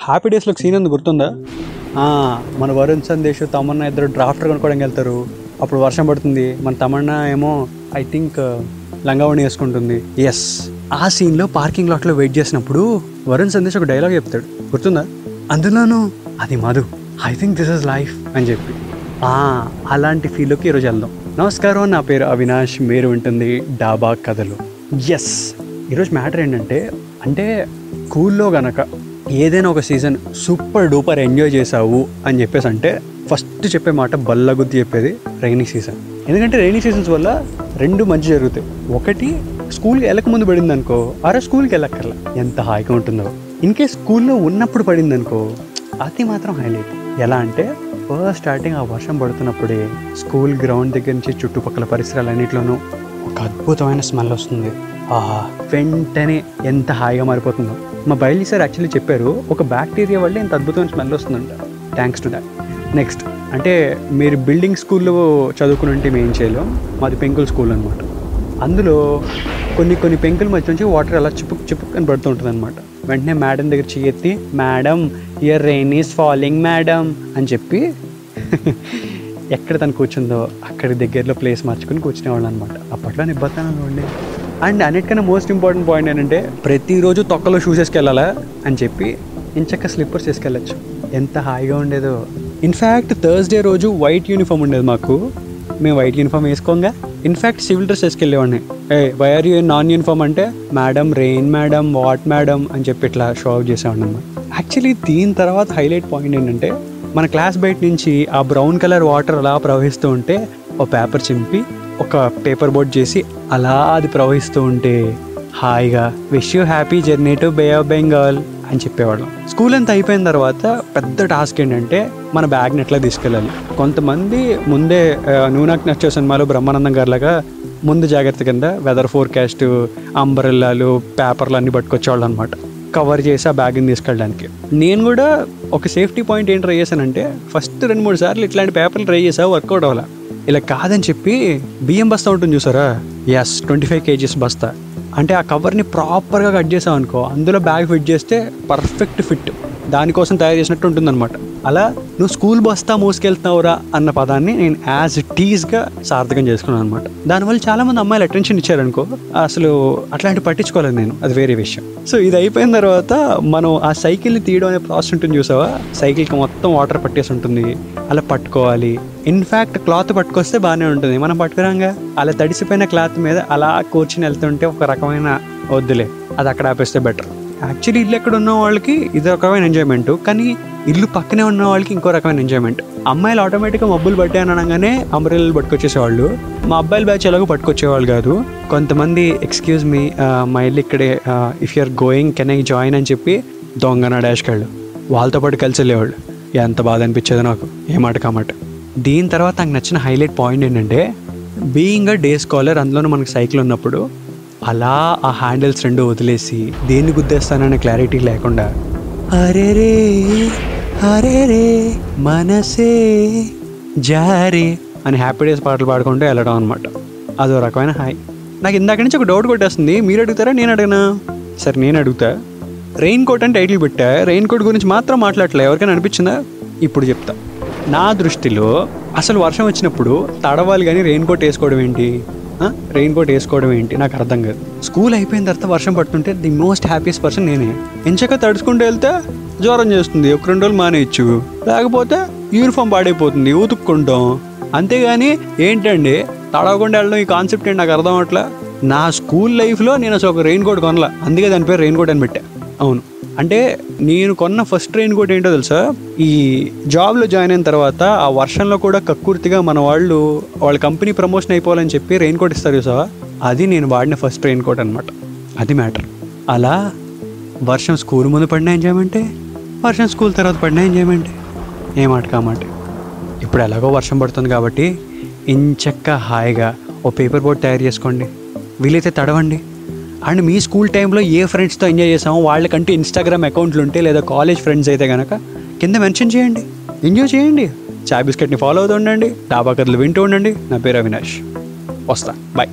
Happy డేస్లో scene ఉంది గుర్తుందా? మన వరుణ్ సందేశ్ తమన్నా ఇద్దరు డ్రాఫ్టర్ కొనుక్కోవడానికి వెళ్తారు. అప్పుడు వర్షం పడుతుంది. మన తమన్నా ఏమో ఐ థింక్ లంగావణి వేసుకుంటుంది. ఎస్ ఆ సీన్లో పార్కింగ్ లాట్లో వెయిట్ చేసినప్పుడు వరుణ్ సందేశ్ ఒక డైలాగ్ చెప్తాడు. గుర్తుందా? అందులోనూ అది Madhu. I think this is life అని చెప్పి. అలాంటి ఫీల్లోకి ఈరోజు వెళ్దాం. నమస్కారం నా పేరు అవినాష్. మీరు ఉంటుంది డాబా కథలు. ఎస్ ఈరోజు మ్యాటర్ ఏంటంటే అంటే స్కూల్లో గనక ఏదైనా ఒక సీజన్ సూపర్ డూపర్ ఎంజాయ్ చేసావు అని చెప్పేసి అంటే ఫస్ట్ చెప్పే మాట బల్లగుద్ది చెప్పేది రైనీ సీజన్ ఎందుకంటే రైనీ సీజన్స్ వల్ల రెండు మంచి జరుగుతాయి. ఒకటి స్కూల్కి వెళ్ళక ముందు పడింది అనుకో అరే స్కూల్కి వెళ్ళక్కర్లా. ఎంత హాయిగా ఉంటుందో. ఇన్కేస్ స్కూల్లో ఉన్నప్పుడు పడింది అనుకో అది మాత్రం హైలైట్ ఎలా అంటే ఫస్ట్ స్టార్టింగ్ ఆ వర్షం పడుతున్నప్పుడే స్కూల్ గ్రౌండ్ దగ్గర నుంచి చుట్టుపక్కల పరిసరాలన్నింటిలోనూ ఒక అద్భుతమైన స్మెల్ వస్తుంది. ఆహా వెంటనే ఎంత హాయిగా మారిపోతుందో. మా బయలు సార్ యాక్చువల్లీ చెప్పారు ఒక బ్యాక్టీరియా వల్ల ఇంత అద్భుతమైన స్మెల్ వస్తుందంట. థ్యాంక్స్ టు దాట్ నెక్స్ట్ అంటే మీరు బిల్డింగ్ స్కూల్లో చదువుకుని ఉంటే మేము ఏం చేయలేం? మాది పెంకుల్ స్కూల్ అనమాట అందులో కొన్ని కొన్ని పెంకుల మధ్య నుంచి వాటర్ అలా చిపుక్ చిపుక్ అని పడుతూ ఉంటుంది అనమాట వెంటనే మేడం దగ్గర చెయ్యెత్తి madam here rain is falling madam అని చెప్పి ఎక్కడ తను కూర్చుందో అక్కడి దగ్గరలో ప్లేస్ మార్చుకుని కూర్చునేవాళ్ళు అనమాట అప్పట్లో నిబ్బతానంలో ఉండే. అండ్ అన్నిటికన్నా మోస్ట్ ఇంపార్టెంట్ పాయింట్ ఏంటంటే ప్రతిరోజు తొక్కలో షూస్ వేసుకెళ్ళాలా అని చెప్పి ఇంచక్క స్లిప్పర్స్ వేసుకెళ్ళచ్చు. ఎంత హాయిగా ఉండేదో. ఇన్ఫ్యాక్ట్ థర్స్డే రోజు వైట్ యూనిఫామ్ ఉండేది మాకు. మేము వైట్ యూనిఫామ్ వేసుకోగా. ఇన్ఫ్యాక్ట్ సివిల్ డ్రెస్ వేసుకెళ్ళేవాడిని. ఏ why are you non uniform అంటే madam rain madam what madam అని చెప్పి ఇట్లా షో ఆఫ్ చేసేవాడిని యాక్చువల్లీ దీని తర్వాత హైలైట్ పాయింట్ ఏంటంటే మన క్లాస్ బయట నుంచి ఆ బ్రౌన్ కలర్ వాటర్ అలా ప్రవహిస్తూ ఉంటే ఒక పేపర్ చింపి ఒక పేపర్ బోట్ చేసి అలా అది ప్రవహిస్తూ ఉంటే హాయిగా wish you happy journey to bay of Bengal అని చెప్పేవాళ్ళం. స్కూల్ అంతా అయిపోయిన తర్వాత పెద్ద టాస్క్ ఏంటంటే మన బ్యాగ్ని ఎట్లా తీసుకెళ్ళాలి. కొంతమంది ముందే నూనాక్ నచ్చే సినిమాలో బ్రహ్మానందం గారిలాగా ముందు జాగ్రత్త కింద వెదర్ ఫోర్కాస్ట్ అంబరెల్లాలు పేపర్లు అన్ని పట్టుకొచ్చేవాళ్ళు అనమాట కవర్ చేసి ఆ బ్యాగ్ని తీసుకెళ్ళడానికి. నేను కూడా ఒక సేఫ్టీ పాయింట్ ఏం ట్రై చేశానంటే ఫస్ట్ రెండు మూడు సార్లు ఇట్లాంటి పేపర్లు ట్రై చేసా వర్కౌట్ అవ్వాలి. ఇలా కాదని చెప్పి బియ్యం బస్తా ఉంటుంది చూసారా? ఎస్ ట్వంటీ ఫైవ్ కేజీస్ బస్తా. అంటే ఆ కవర్ని ప్రాపర్గా కట్ చేసాం అనుకో అందులో బ్యాగ్ ఫిట్ చేస్తే పర్ఫెక్ట్ ఫిట్ దానికోసం తయారు చేసినట్టు ఉంటుందన్నమాట. అలా నువ్వు స్కూల్ బస్తా మోసుకెళ్తున్నావురా అన్న పదాన్ని నేను యాజ్ టీజ్గా సార్థకం చేసుకున్నాను అనమాట దానివల్ల చాలామంది అమ్మాయిలు అటెన్షన్ ఇచ్చారనుకో అసలు అట్లాంటి పట్టించుకోలేదు నేను అది వేరే విషయం. సో ఇది అయిపోయిన తర్వాత మనం ఆ సైకిల్ని తీయడం అనే ప్రాసెస్ ఉంటుంది చూసావా? సైకిల్కి మొత్తం వాటర్ పట్టేసి ఉంటుంది అలా పట్టుకోవాలి. ఇన్ఫ్యాక్ట్ క్లాత్ పట్టుకొస్తే బాగానే ఉంటుంది. మనం పట్టుకురాంగా? అలా తడిసిపోయిన క్లాత్ మీద అలా కూర్చుని వెళ్తుంటే ఒక రకమైన వద్దులే అది అక్కడ ఆపేస్తే బెటర్. యాక్చువల్లీ ఇల్లు ఎక్కడ ఉన్న వాళ్ళకి ఇది ఒక రకమైన ఎంజాయ్మెంట్ కానీ ఇల్లు పక్కనే ఉన్న వాళ్ళకి ఇంకో రకమైన ఎంజాయ్మెంట్ అమ్మాయిలు ఆటోమేటిక్గా మబ్బులు పట్టాయని అనగానే అంబ్రెల్లు పట్టుకొచ్చేసేవాళ్ళు. మా అబ్బాయిల బ్యాచ్ ఎలాగో పట్టుకొచ్చేవాళ్ళు కాదు. కొంతమంది ఎక్స్క్యూజ్ మీ మా ఇల్లు ఇక్కడే if you're going can I join అని చెప్పి దొంగన డాష్కి వాళ్ళు వాళ్ళతో పాటు కలిసి వెళ్ళేవాళ్ళు. ఎంత బాధ అనిపించేది నాకు ఏమాట కామాట దీని తర్వాత నాకు నచ్చిన హైలైట్ పాయింట్ ఏంటంటే బీయింగ్ అ డే స్కాలర్ అందులోనూ మనకు సైకిల్ ఉన్నప్పుడు అలా ఆ హ్యాండిల్స్ రెండు వదిలేసి దేన్ని గుద్దేస్తాననే క్లారిటీ లేకుండా అరే రే అరే రే మనసే జారే అని హ్యాపీ డేస్ పాటలు పాడుకుంటూ వెళ్ళడం అనమాట అదో రకమైన హాయ్. నాకు ఇందాక నుంచి ఒక డౌట్ కొట్టేస్తుంది. మీరు అడుగుతారా నేను అడిగినా? సరే నేను అడుగుతా. రెయిన్ కోట్ అని టైటిల్ పెట్టా. రెయిన్ కోట్ గురించి మాత్రం మాట్లాడలే ఎవరికైనా అనిపించిందా? ఇప్పుడు చెప్తా. నా దృష్టిలో అసలు వర్షం వచ్చినప్పుడు తడవాలి కానీ రెయిన్ కోట్ వేసుకోవడం ఏంటి? రెయిన్ కోట్ వేసుకోవడం ఏంటి? నాకు అర్థం కాదు. స్కూల్ అయిపోయిన తర్వాత వర్షం పడుతుంటే ది మోస్ట్ హ్యాపీయెస్ట్ పర్సన్ నేనే. ఎంచక తడుచుకుంటూ వెళ్తే జ్వరం చేస్తుంది. ఒక రెండు రోజులు మానేయచ్చు. లేకపోతే యూనిఫామ్ పాడైపోతుంది. ఉతుక్కుంటాం. అంతేగాని ఏంటండి? తడవకుండా వెళ్ళడం ఈ కాన్సెప్ట్ ఏంటి? నాకు అర్థం అవట్లా నా స్కూల్ లైఫ్లో నేను అసలు ఒక రెయిన్ కోట్ కొనలా. అందుకే దాని పేరు రెయిన్ కోట్ అని పెట్టా. అవును. అంటే నేను కొన్న ఫస్ట్ ట్రైన్ కూడా ఏంటో తెలుసా? ఈ జాబ్లో జాయిన్ అయిన తర్వాత ఆ వర్షంలో కూడా కక్కుర్తిగా మన వాళ్ళు వాళ్ళ కంపెనీ ప్రమోషన్ అయిపోవాలని చెప్పి రెయిన్ కోట్ ఇస్తారు చూసావా? అది నేను వాడిన ఫస్ట్ రెయిన్ కోట్ అనమాట అది మ్యాటర్ అలా వర్షం స్కూల్ ముందు పడిన ఎంజాయ్మెంటే వర్షం స్కూల్ తర్వాత పడిన ఎంజాయ్మెంటే చేయమంటే ఏమాట కామాట ఇప్పుడు ఎలాగో వర్షం పడుతుంది కాబట్టి ఇంచక్క హాయిగా ఓ పేపర్ బోర్డ్ తయారు చేసుకోండి. వీలైతే తడవండి. అండ్ మీ స్కూల్ టైంలో ఏ ఫ్రెండ్స్తో ఎంజాయ్ చేసామో వాళ్ళకంటూ ఇన్స్టాగ్రామ్ అకౌంట్లు ఉంటే లేదా కాలేజ్ ఫ్రెండ్స్ అయితే కనుక కింద మెన్షన్ చేయండి. ఎంజాయ్ చేయండి. చాయ్ బిస్కెట్ని ఫాలో అవుతూ ఉండండి. డాబా కథలు వింటూ ఉండండి. నా పేరు అవినాష్. వస్తా. బాయ్